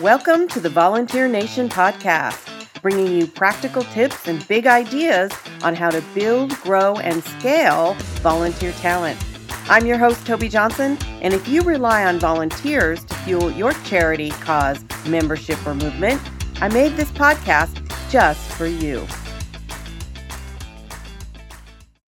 Welcome to the Volunteer Nation podcast, bringing you practical tips and big ideas on how to build, grow, and scale volunteer talent. I'm your host, Tobi Johnson, and if you rely on volunteers to fuel your charity, cause, membership, or movement, I made this podcast just for you.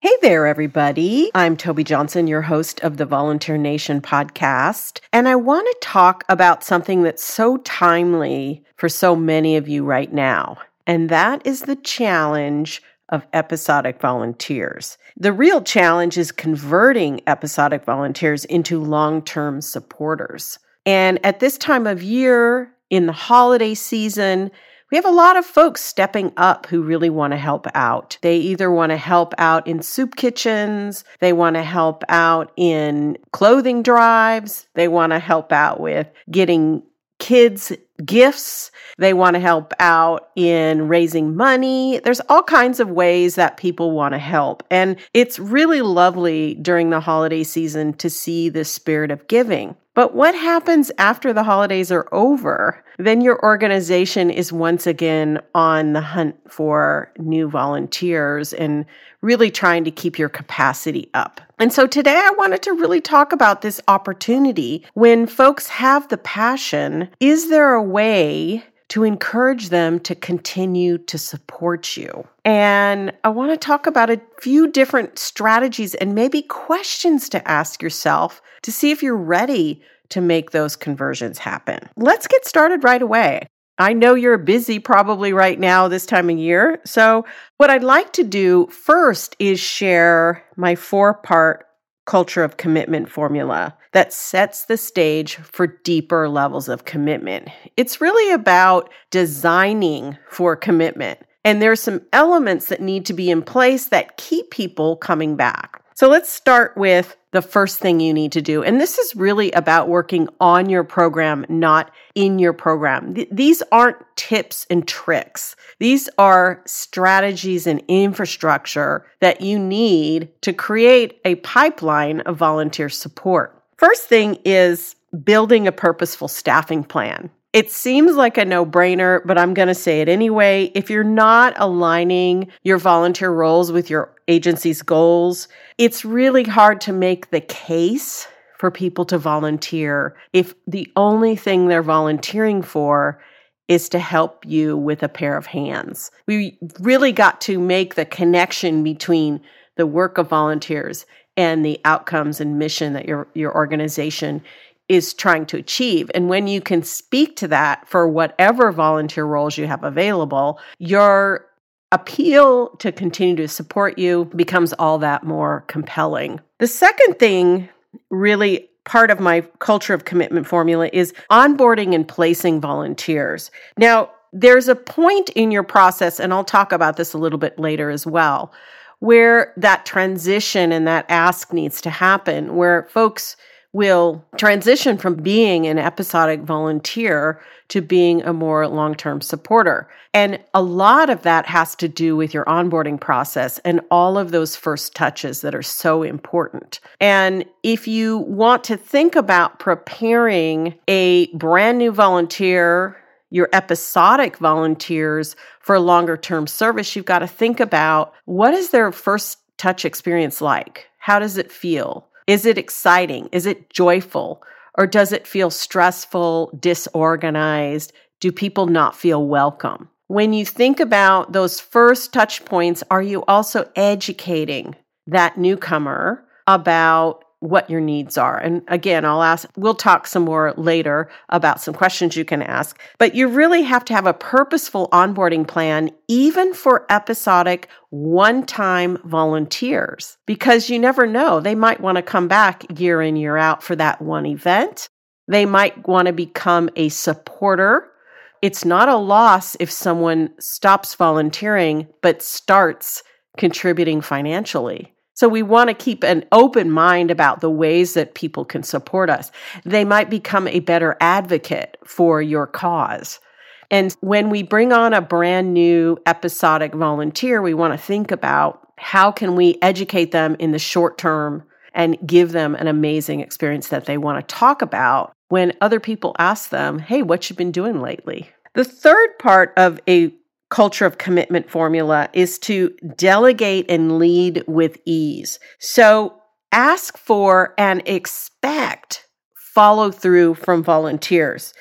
Hey there, everybody. I'm Tobi Johnson, your host of the Volunteer Nation podcast. And I want to talk about something that's so timely for so many of you right now. And that is the challenge of episodic volunteers. The real challenge is converting episodic volunteers into long term supporters. And at this time of year, in the holiday season, we have a lot of folks stepping up who really want to help out. They either want to help out in soup kitchens, they want to help out in clothing drives, they want to help out with getting kids gifts. They want to help out in raising money. There's all kinds of ways that people want to help. And it's really lovely during the holiday season to see the spirit of giving. But what happens after the holidays are over? Then your organization is once again on the hunt for new volunteers and really trying to keep your capacity up. And so today I wanted to really talk about this opportunity when folks have the passion. Is there a way to encourage them to continue to support you. And I want to talk about a few different strategies and maybe questions to ask yourself to see if you're ready to make those conversions happen. Let's get started right away. I know you're busy probably right now this time of year. So, what I'd like to do first is share my four part culture of commitment formula that sets the stage for deeper levels of commitment. It's really about designing for commitment. And there's some elements that need to be in place that keep people coming back. So let's start with the first thing you need to do. And this is really about working on your program, not in your program. Th- these aren't tips and tricks. These are strategies and infrastructure that you need to create a pipeline of volunteer support. First thing is building a purposeful staffing plan. It seems like a no brainer, but I'm going to say it anyway. If you're not aligning your volunteer roles with your agency's goals, it's really hard to make the case for people to volunteer if the only thing they're volunteering for is to help you with a pair of hands. We really got to make the connection between the work of volunteers and the outcomes and mission that your your organization is trying to achieve. And when you can speak to that for whatever volunteer roles you have available, your appeal to continue to support you becomes all that more compelling. The second thing, really part of my culture of commitment formula, is onboarding and placing volunteers. Now, there's a point in your process, and I'll talk about this a little bit later as well, where that transition and that ask needs to happen, where folks will transition from being an episodic volunteer to being a more long term supporter. And a lot of that has to do with your onboarding process and all of those first touches that are so important. And if you want to think about preparing a brand new volunteer, your episodic volunteers for longer term service, you've got to think about what is their first touch experience like? How does it feel? Is it exciting? Is it joyful? Or does it feel stressful, disorganized? Do people not feel welcome? When you think about those first touch points, are you also educating that newcomer about what your needs are. And again, I'll ask, we'll talk some more later about some questions you can ask, but you really have to have a purposeful onboarding plan, even for episodic one time volunteers, because you never know. They might want to come back year in, year out for that one event. They might want to become a supporter. It's not a loss if someone stops volunteering, but starts contributing financially. So we want to keep an open mind about the ways that people can support us. They might become a better advocate for your cause. And when we bring on a brand new episodic volunteer, we want to think about how can we educate them in the short term and give them an amazing experience that they want to talk about when other people ask them, hey, what you been doing lately? The third part of a culture of commitment formula is to delegate and lead with ease. So ask for and expect follow through from volunteers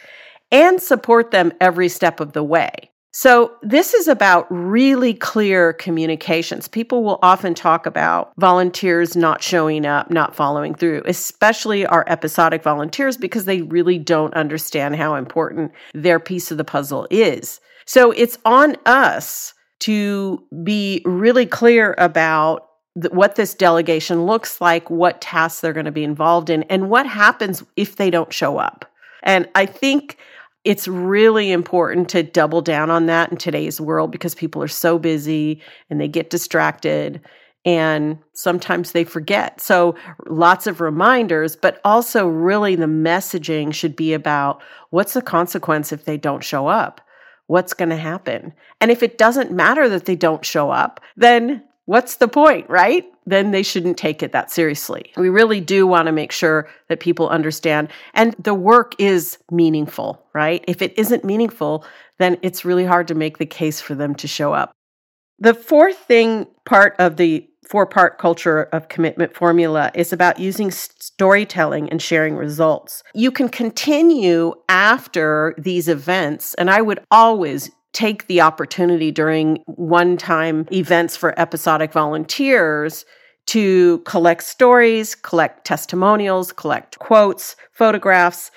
and support them every step of the way. So, this is about really clear communications. People will often talk about volunteers not showing up, not following through, especially our episodic volunteers, because they really don't understand how important their piece of the puzzle is. So, it's on us to be really clear about what this delegation looks like, what tasks they're going to be involved in, and what happens if they don't show up. And I think it's really important to double down on that in today's world because people are so busy and they get distracted and sometimes they forget. So, lots of reminders, but also really the messaging should be about what's the consequence if they don't show up? What's going to happen? And if it doesn't matter that they don't show up, then what's the point, right? Then they shouldn't take it that seriously. We really do want to make sure that people understand. And the work is meaningful, right? If it isn't meaningful, then it's really hard to make the case for them to show up. The fourth thing, part of the four part culture of commitment formula, is about using storytelling and sharing results. You can continue after these events, and I would always take the opportunity during one time events for episodic volunteers to collect stories, collect testimonials, collect quotes, photographs,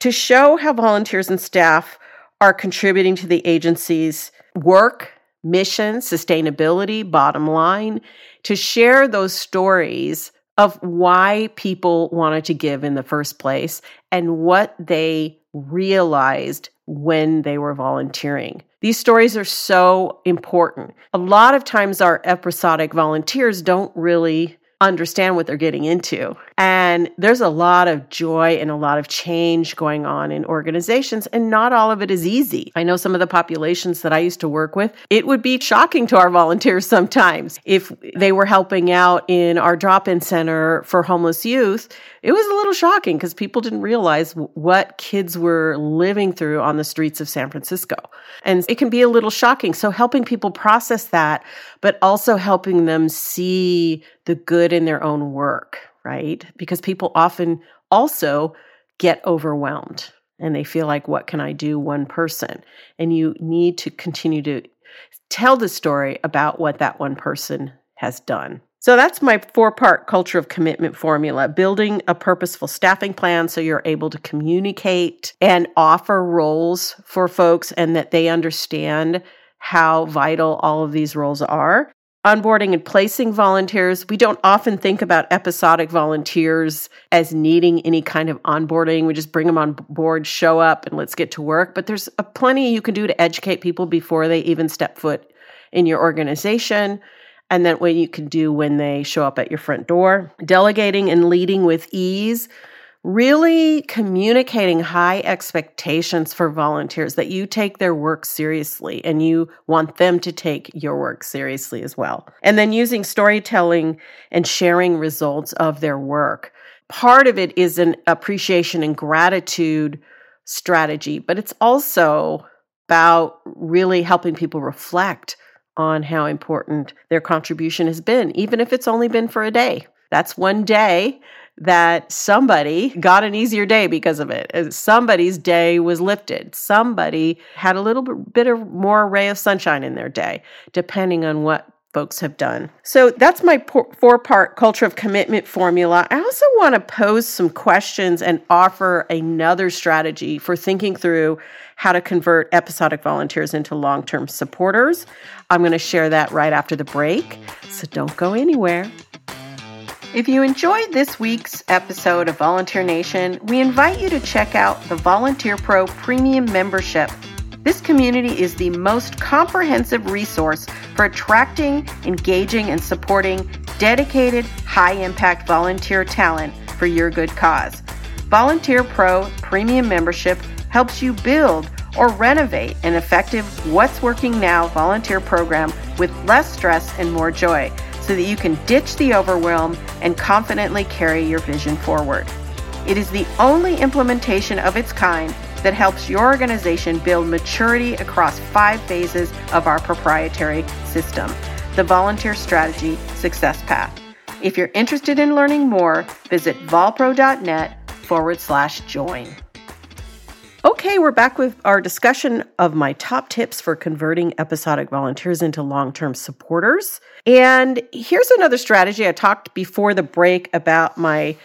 to show how volunteers and staff are contributing to the agency's work, mission, sustainability, bottom line, to share those stories of why people wanted to give in the first place and what they realized when they were volunteering. These stories are so important. A lot of times, our episodic volunteers don't really understand what they're getting into. And there's a lot of joy and a lot of change going on in organizations, and not all of it is easy. I know some of the populations that I used to work with, it would be shocking to our volunteers sometimes if they were helping out in our drop in center for homeless youth. It was a little shocking because people didn't realize what kids were living through on the streets of San Francisco. And it can be a little shocking. So, helping people process that, but also helping them see the good in their own work, right? Because people often also get overwhelmed and they feel like, what can I do one person? And you need to continue to tell the story about what that one person has done. So that's my four part culture of commitment formula building a purposeful staffing plan so you're able to communicate and offer roles for folks and that they understand how vital all of these roles are onboarding and placing volunteers. We don't often think about episodic volunteers as needing any kind of onboarding. We just bring them on board, show up, and let's get to work. But there's a plenty you can do to educate people before they even step foot in your organization. And then what you can do when they show up at your front door. Delegating and leading with ease really communicating high expectations for volunteers that you take their work seriously and you want them to take your work seriously as well. And then using storytelling and sharing results of their work. Part of it is an appreciation and gratitude strategy, but it's also about really helping people reflect on how important their contribution has been, even if it's only been for a day. That's one day that somebody got an easier day because of it. Uh, somebody's day was lifted. Somebody had a little bit of more ray of sunshine in their day, depending on what folks have done. So that's my four part culture of commitment formula. I also want to pose some questions and offer another strategy for thinking through how to convert episodic volunteers into long term supporters. I'm going to share that right after the break. So don't go anywhere. If you enjoyed this week's episode of Volunteer Nation, we invite you to check out the Volunteer Pro Premium membership. This community is the most comprehensive resource for attracting, engaging, and supporting dedicated, high impact volunteer talent for your good cause. Volunteer Pro Premium membership helps you build or renovate an effective What's Working Now volunteer program with less stress and more joy so that you can ditch the overwhelm and confidently carry your vision forward. It is the only implementation of its kind that helps your organization build maturity across five phases of our proprietary system the Volunteer Strategy Success Path. If you're interested in learning more, visit volpro.net forward slash join. Okay, we're back with our discussion of my top tips for converting episodic volunteers into long term supporters. And here's another strategy. I talked before the break about my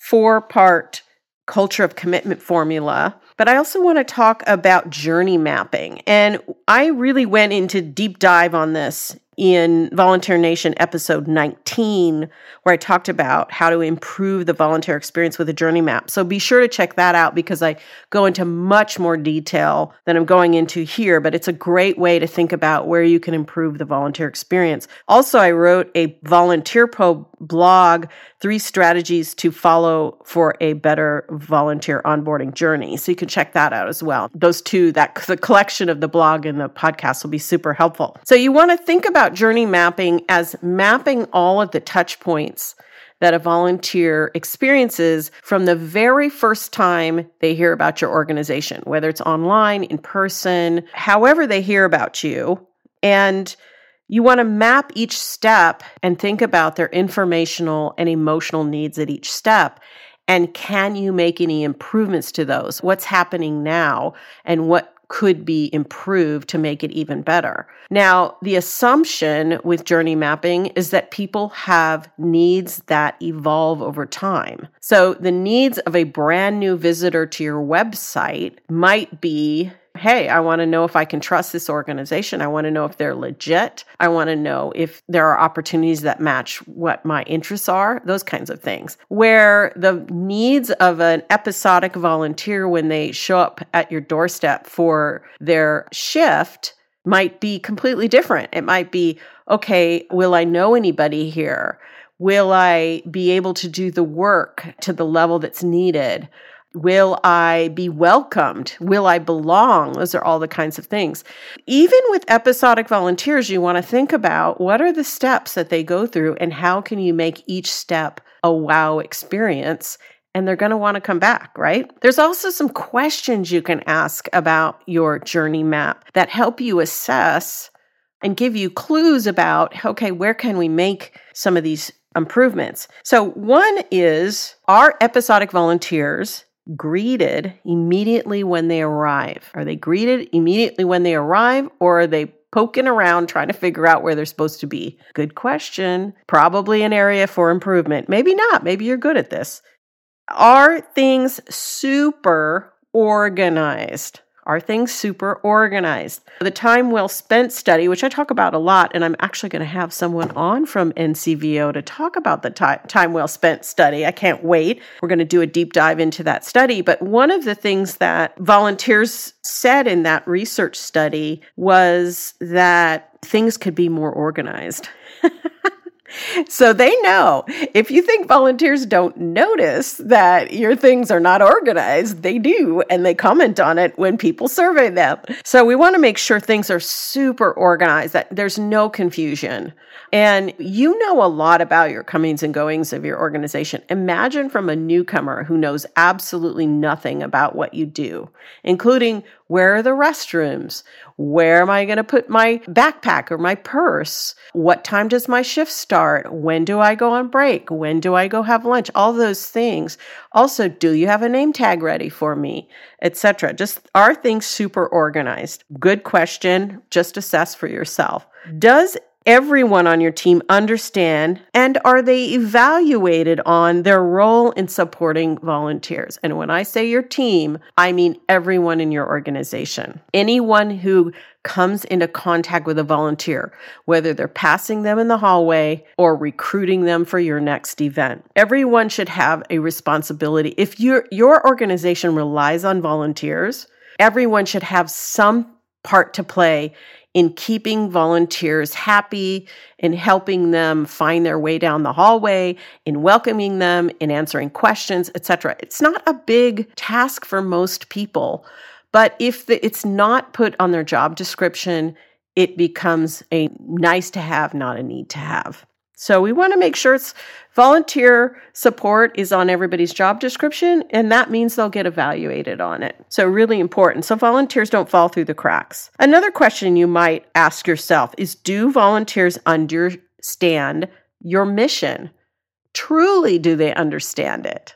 four part culture of commitment formula. But I also want to talk about journey mapping. And I really went into deep dive on this in Volunteer Nation episode 19, where I talked about how to improve the volunteer experience with a journey map. So be sure to check that out because I go into much more detail than I'm going into here, but it's a great way to think about where you can improve the volunteer experience. Also, I wrote a Volunteer Pro blog, Three Strategies to Follow for a Better Volunteer Onboarding Journey. So you can check that out as well. Those two, that the collection of the blog and the podcast will be super helpful. So you want to think about about journey mapping as mapping all of the touch points that a volunteer experiences from the very first time they hear about your organization, whether it's online, in person, however they hear about you. And you want to map each step and think about their informational and emotional needs at each step. And can you make any improvements to those? What's happening now and what could be improved to make it even better. Now, the assumption with journey mapping is that people have needs that evolve over time. So the needs of a brand new visitor to your website might be hey, I want to know if I can trust this organization. I want to know if they're legit. I want to know if there are opportunities that match what my interests are, those kinds of things. Where the needs of an episodic volunteer when they show up at your doorstep for their shift might be completely different. It might be, okay, will I know anybody here? Will I be able to do the work to the level that's needed? Will I be welcomed? Will I belong? Those are all the kinds of things. Even with episodic volunteers, you want to think about what are the steps that they go through and how can you make each step a wow experience? And they're going to want to come back, right? There's also some questions you can ask about your journey map that help you assess and give you clues about, okay, where can we make some of these improvements? So, one is are episodic volunteers greeted immediately when they arrive? Are they greeted immediately when they arrive, or are they poking around trying to figure out where they're supposed to be? Good question. Probably an area for improvement. Maybe not. Maybe you're good at this. Are things super organized? Are things super organized? The time well spent study, which I talk about a lot, and I'm actually going to have someone on from NCVO to talk about the time well spent study. I can't wait. We're going to do a deep dive into that study. But one of the things that volunteers said in that research study was that things could be more organized. So they know if you think volunteers don't notice that your things are not organized, they do, and they comment on it when people survey them. So we want to make sure things are super organized, that there's no confusion. And you know a lot about your comings and goings of your organization. Imagine from a newcomer who knows absolutely nothing about what you do, including where are the restrooms? Where am I going to put my backpack or my purse? What time does my shift start? When do I go on break? When do I go have lunch? All those things. Also, do you have a name tag ready for me? Etc. Just are things super organized? Good question. Just assess for yourself. Does everyone on your team understand and are they evaluated on their role in supporting volunteers? And when I say your team, I mean everyone in your organization. Anyone who comes into contact with a volunteer, whether they're passing them in the hallway or recruiting them for your next event. Everyone should have a responsibility. If your your organization relies on volunteers, everyone should have some part to play in keeping volunteers happy, in helping them find their way down the hallway, in welcoming them, in answering questions, etc. It's not a big task for most people, but if the, it's not put on their job description, it becomes a nice to have, not a need to have. So we want to make sure it's volunteer support is on everybody's job description, and that means they'll get evaluated on it. So, really important. So, volunteers don't fall through the cracks. Another question you might ask yourself is Do volunteers understand your mission? Truly, do they understand it?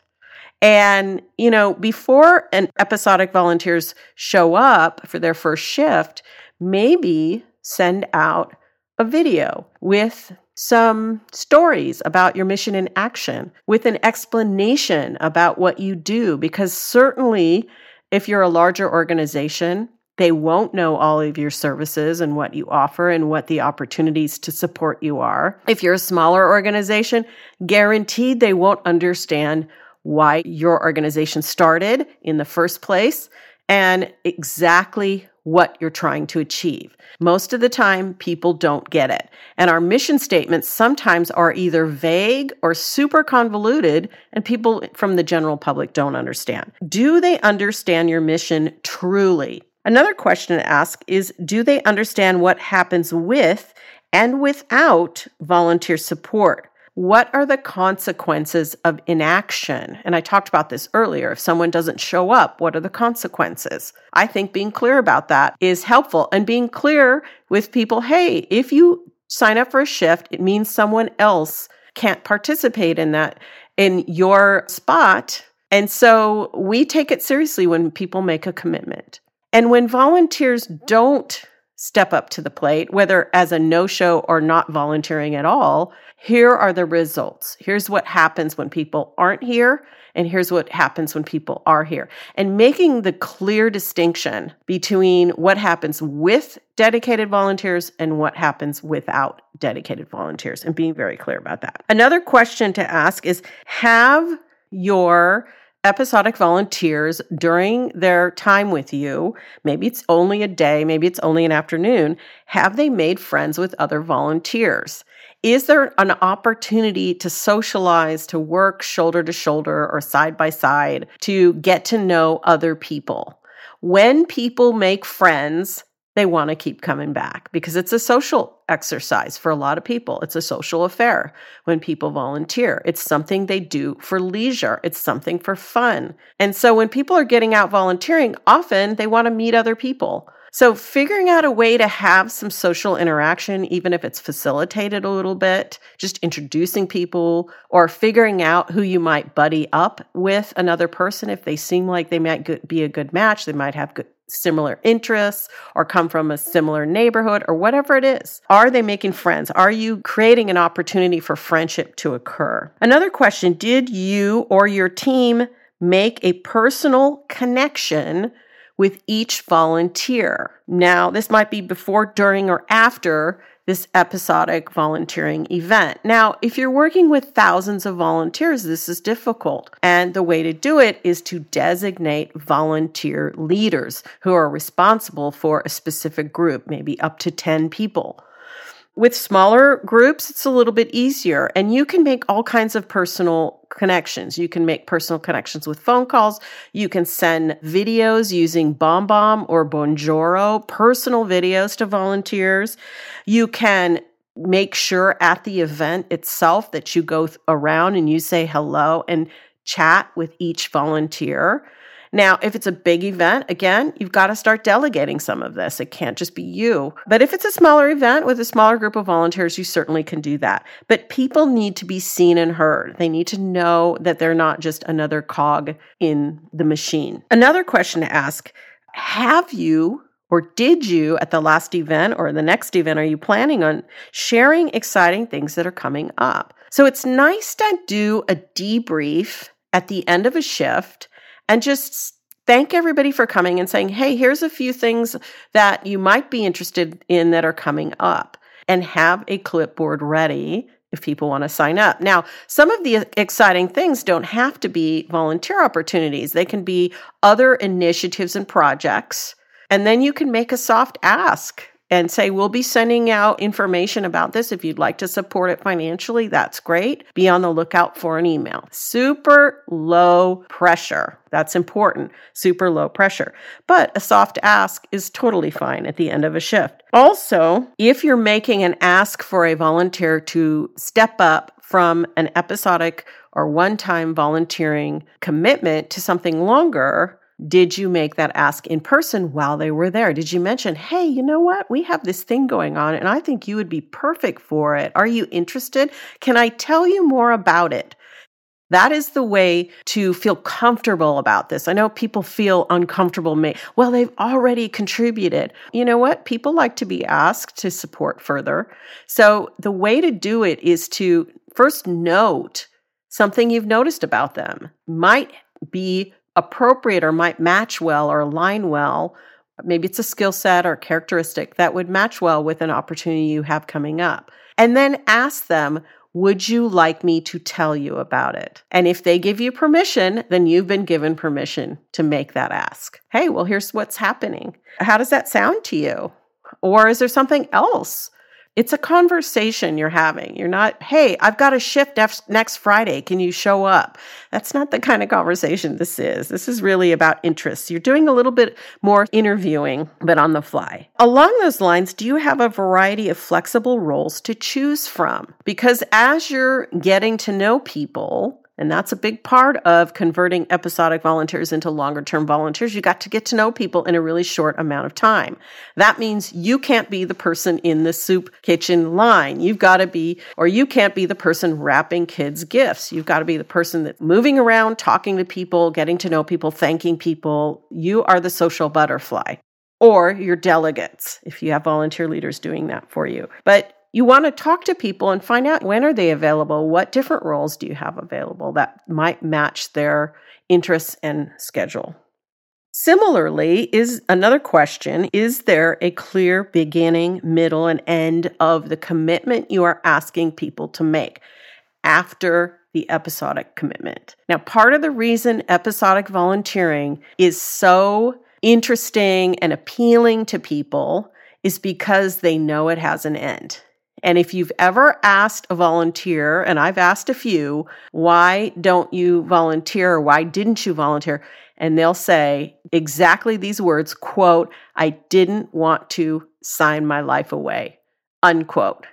And, you know, before an episodic volunteers show up for their first shift, maybe send out a video with some stories about your mission in action, with an explanation about what you do, because certainly if you're a larger organization, they won't know all of your services and what you offer and what the opportunities to support you are. If you're a smaller organization, guaranteed they won't understand why your organization started in the first place and exactly what you're trying to achieve. Most of the time, people don't get it. And our mission statements sometimes are either vague or super convoluted, and people from the general public don't understand. Do they understand your mission truly? Another question to ask is Do they understand what happens with and without volunteer support? What are the consequences of inaction? And I talked about this earlier. If someone doesn't show up, what are the consequences? I think being clear about that is helpful and being clear with people hey, if you sign up for a shift, it means someone else can't participate in that in your spot. And so we take it seriously when people make a commitment. And when volunteers don't step up to the plate, whether as a no show or not volunteering at all, here are the results. Here's what happens when people aren't here, and here's what happens when people are here. And making the clear distinction between what happens with dedicated volunteers and what happens without dedicated volunteers, and being very clear about that. Another question to ask is Have your episodic volunteers during their time with you, maybe it's only a day, maybe it's only an afternoon, have they made friends with other volunteers? Is there an opportunity to socialize, to work shoulder to shoulder or side by side, to get to know other people? When people make friends, they want to keep coming back because it's a social exercise for a lot of people. It's a social affair when people volunteer. It's something they do for leisure, it's something for fun. And so when people are getting out volunteering, often they want to meet other people. So, figuring out a way to have some social interaction, even if it's facilitated a little bit, just introducing people or figuring out who you might buddy up with another person if they seem like they might be a good match, they might have good, similar interests or come from a similar neighborhood or whatever it is. Are they making friends? Are you creating an opportunity for friendship to occur? Another question Did you or your team make a personal connection with each volunteer. Now, this might be before, during, or after this episodic volunteering event. Now, if you're working with thousands of volunteers, this is difficult. And the way to do it is to designate volunteer leaders who are responsible for a specific group, maybe up to 10 people. With smaller groups, it's a little bit easier, and you can make all kinds of personal connections. You can make personal connections with phone calls. You can send videos using BombBomb or Bonjoro, personal videos to volunteers. You can make sure at the event itself that you go around and you say hello and chat with each volunteer. Now, if it's a big event, again, you've got to start delegating some of this. It can't just be you. But if it's a smaller event with a smaller group of volunteers, you certainly can do that. But people need to be seen and heard. They need to know that they're not just another cog in the machine. Another question to ask Have you or did you at the last event or the next event, are you planning on sharing exciting things that are coming up? So it's nice to do a debrief at the end of a shift and just thank everybody for coming and saying, hey, here's a few things that you might be interested in that are coming up, and have a clipboard ready if people want to sign up. Now, some of the exciting things don't have to be volunteer opportunities, they can be other initiatives and projects. And then you can make a soft ask and say, We'll be sending out information about this. If you'd like to support it financially, that's great. Be on the lookout for an email. Super low pressure. That's important. Super low pressure. But a soft ask is totally fine at the end of a shift. Also, if you're making an ask for a volunteer to step up from an episodic or one time volunteering commitment to something longer, did you make that ask in person while they were there? Did you mention, hey, you know what? We have this thing going on and I think you would be perfect for it. Are you interested? Can I tell you more about it? That is the way to feel comfortable about this. I know people feel uncomfortable. May well, they've already contributed. You know what? People like to be asked to support further. So the way to do it is to first note something you've noticed about them. Might be appropriate or might match well or align well. Maybe it's a skill set or characteristic that would match well with an opportunity you have coming up. And then ask them, would you like me to tell you about it? And if they give you permission, then you've been given permission to make that ask. Hey, well, here's what's happening. How does that sound to you? Or is there something else it's a conversation you're having. You're not, hey, I've got a shift next Friday. Can you show up? That's not the kind of conversation this is. This is really about interests. You're doing a little bit more interviewing, but on the fly. Along those lines, do you have a variety of flexible roles to choose from? Because as you're getting to know people, and that's a big part of converting episodic volunteers into longer term volunteers. You got to get to know people in a really short amount of time. That means you can't be the person in the soup kitchen line. You've got to be, or you can't be the person wrapping kids' gifts. You've got to be the person that's moving around, talking to people, getting to know people, thanking people. You are the social butterfly or your delegates if you have volunteer leaders doing that for you. But you want to talk to people and find out when are they available what different roles do you have available that might match their interests and schedule Similarly, is another question Is there a clear beginning, middle, and end of the commitment you are asking people to make after the episodic commitment? Now, part of the reason episodic volunteering is so interesting and appealing to people is because they know it has an end. And if you've ever asked a volunteer, and I've asked a few, why don't you volunteer or why didn't you volunteer? And they'll say exactly these words, quote, I didn't want to sign my life away, unquote.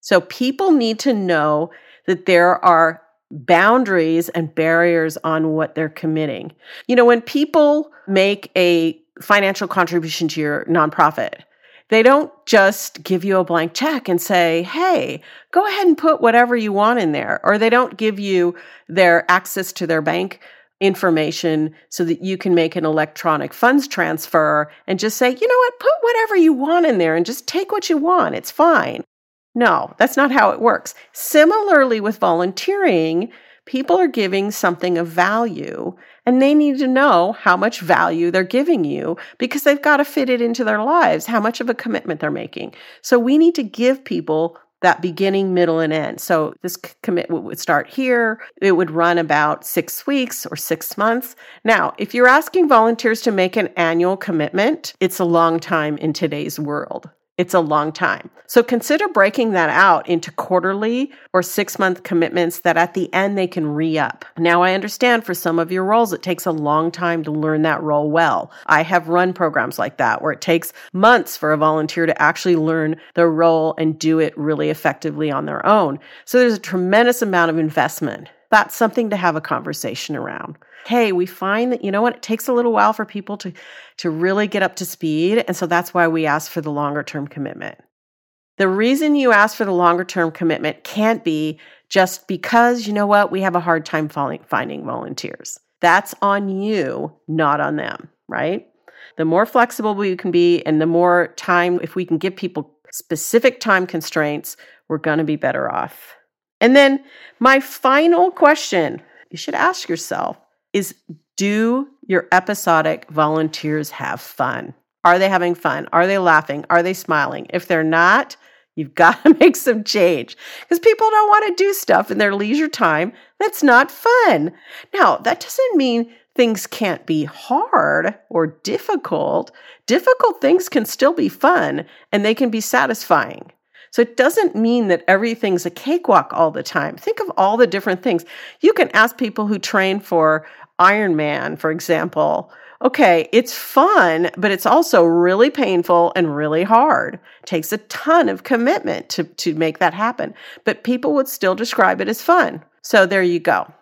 So people need to know that there are boundaries and barriers on what they're committing. You know, when people make a financial contribution to your nonprofit, they don't just give you a blank check and say, hey, go ahead and put whatever you want in there. Or they don't give you their access to their bank information so that you can make an electronic funds transfer and just say, you know what, put whatever you want in there and just take what you want. It's fine. No, that's not how it works. Similarly, with volunteering, people are giving something of value and they need to know how much value they're giving you because they've got to fit it into their lives, how much of a commitment they're making. So we need to give people that beginning, middle, and end. So this commitment would start here. It would run about six weeks or six months. Now, if you're asking volunteers to make an annual commitment, it's a long time in today's world. It's a long time. So consider breaking that out into quarterly or six month commitments that at the end they can re up. Now, I understand for some of your roles, it takes a long time to learn that role well. I have run programs like that where it takes months for a volunteer to actually learn the role and do it really effectively on their own. So there's a tremendous amount of investment. That's something to have a conversation around hey, we find that, you know what, it takes a little while for people to, to really get up to speed. And so that's why we ask for the longer term commitment. The reason you ask for the longer term commitment can't be just because, you know what, we have a hard time finding volunteers. That's on you, not on them, right? The more flexible we can be and the more time, if we can give people specific time constraints, we're going to be better off. And then my final question you should ask yourself is do your episodic volunteers have fun? Are they having fun? Are they laughing? Are they smiling? If they're not, you've got to make some change because people don't want to do stuff in their leisure time that's not fun. Now, that doesn't mean things can't be hard or difficult. Difficult things can still be fun and they can be satisfying. So it doesn't mean that everything's a cakewalk all the time. Think of all the different things. You can ask people who train for Ironman, for example, okay, it's fun, but it's also really painful and really hard. It takes a ton of commitment to, to make that happen. But people would still describe it as fun. So there you go.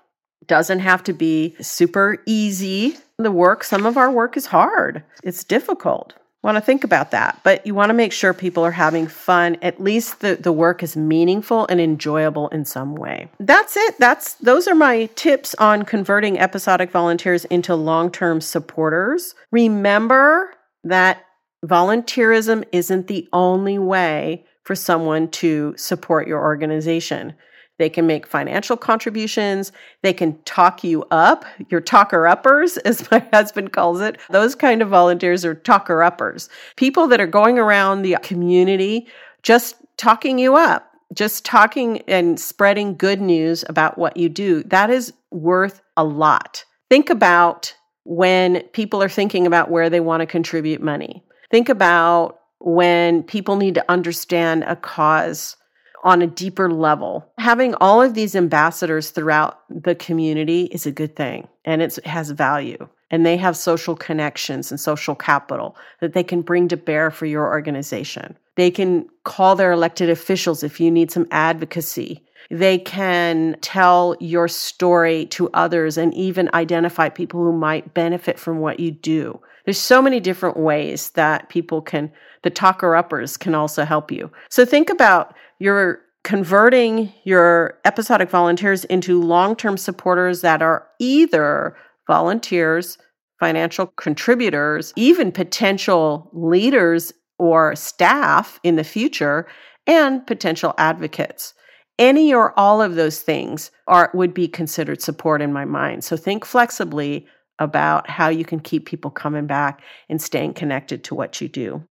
Doesn't have to be super easy. The work, some of our work is hard. It's difficult want to think about that. But you want to make sure people are having fun. At least the, the work is meaningful and enjoyable in some way. That's it. That's those are my tips on converting episodic volunteers into long-term supporters. Remember that volunteerism isn't the only way for someone to support your organization. They can make financial contributions. They can talk you up, your talker uppers, as my husband calls it. Those kind of volunteers are talker uppers. People that are going around the community just talking you up, just talking and spreading good news about what you do. That is worth a lot. Think about when people are thinking about where they want to contribute money. Think about when people need to understand a cause on a deeper level. Having all of these ambassadors throughout the community is a good thing and it has value. And they have social connections and social capital that they can bring to bear for your organization. They can call their elected officials if you need some advocacy. They can tell your story to others and even identify people who might benefit from what you do. There's so many different ways that people can, the talker uppers can also help you. So think about you're converting your episodic volunteers into long term supporters that are either volunteers, financial contributors, even potential leaders or staff in the future, and potential advocates. Any or all of those things are would be considered support in my mind. So think flexibly about how you can keep people coming back and staying connected to what you do.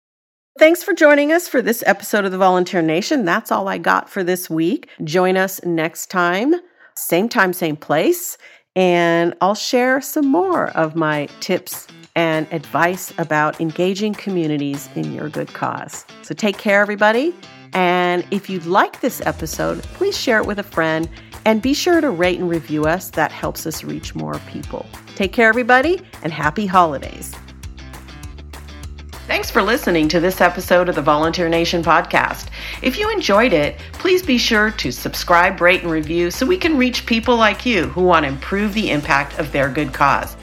Thanks for joining us for this episode of the Volunteer Nation. That's all I got for this week. Join us next time, same time, same place, and I'll share some more of my tips and advice about engaging communities in your good cause. So take care, everybody. And if you like this episode, please share it with a friend and be sure to rate and review us. That helps us reach more people. Take care, everybody, and happy holidays. Thanks for listening to this episode of the Volunteer Nation podcast. If you enjoyed it, please be sure to subscribe, rate, and review so we can reach people like you who want to improve the impact of their good cause.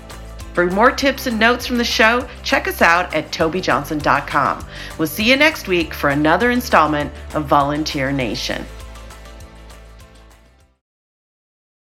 For more tips and notes from the show, check us out at tobijohnson.com. We'll see you next week for another installment of Volunteer Nation.